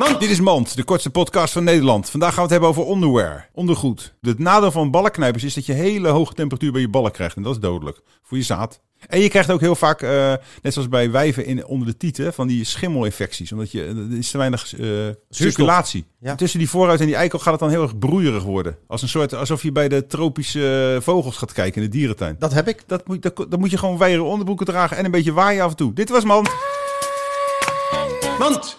Dit is Mand, de kortste podcast van Nederland. Vandaag gaan we het hebben over onderwear, ondergoed. Het nadeel van ballenknijpers is dat je hele hoge temperatuur bij je ballen krijgt. En dat is dodelijk voor je zaad. En je krijgt ook heel vaak, eh, net zoals bij wijven in, onder de tieten, van die schimmelinfecties. Omdat je, eh, er is te weinig eh, circulatie. Ja. Tussen die vooruit en die eikel gaat het dan heel erg broeierig worden. Als een soort, alsof je bij de tropische vogels gaat kijken in de dierentuin. Dat heb ik. Dat moet, dat, dan moet je gewoon weieren onderbroeken dragen en een beetje waaien af en toe. Dit was Mand. Mand.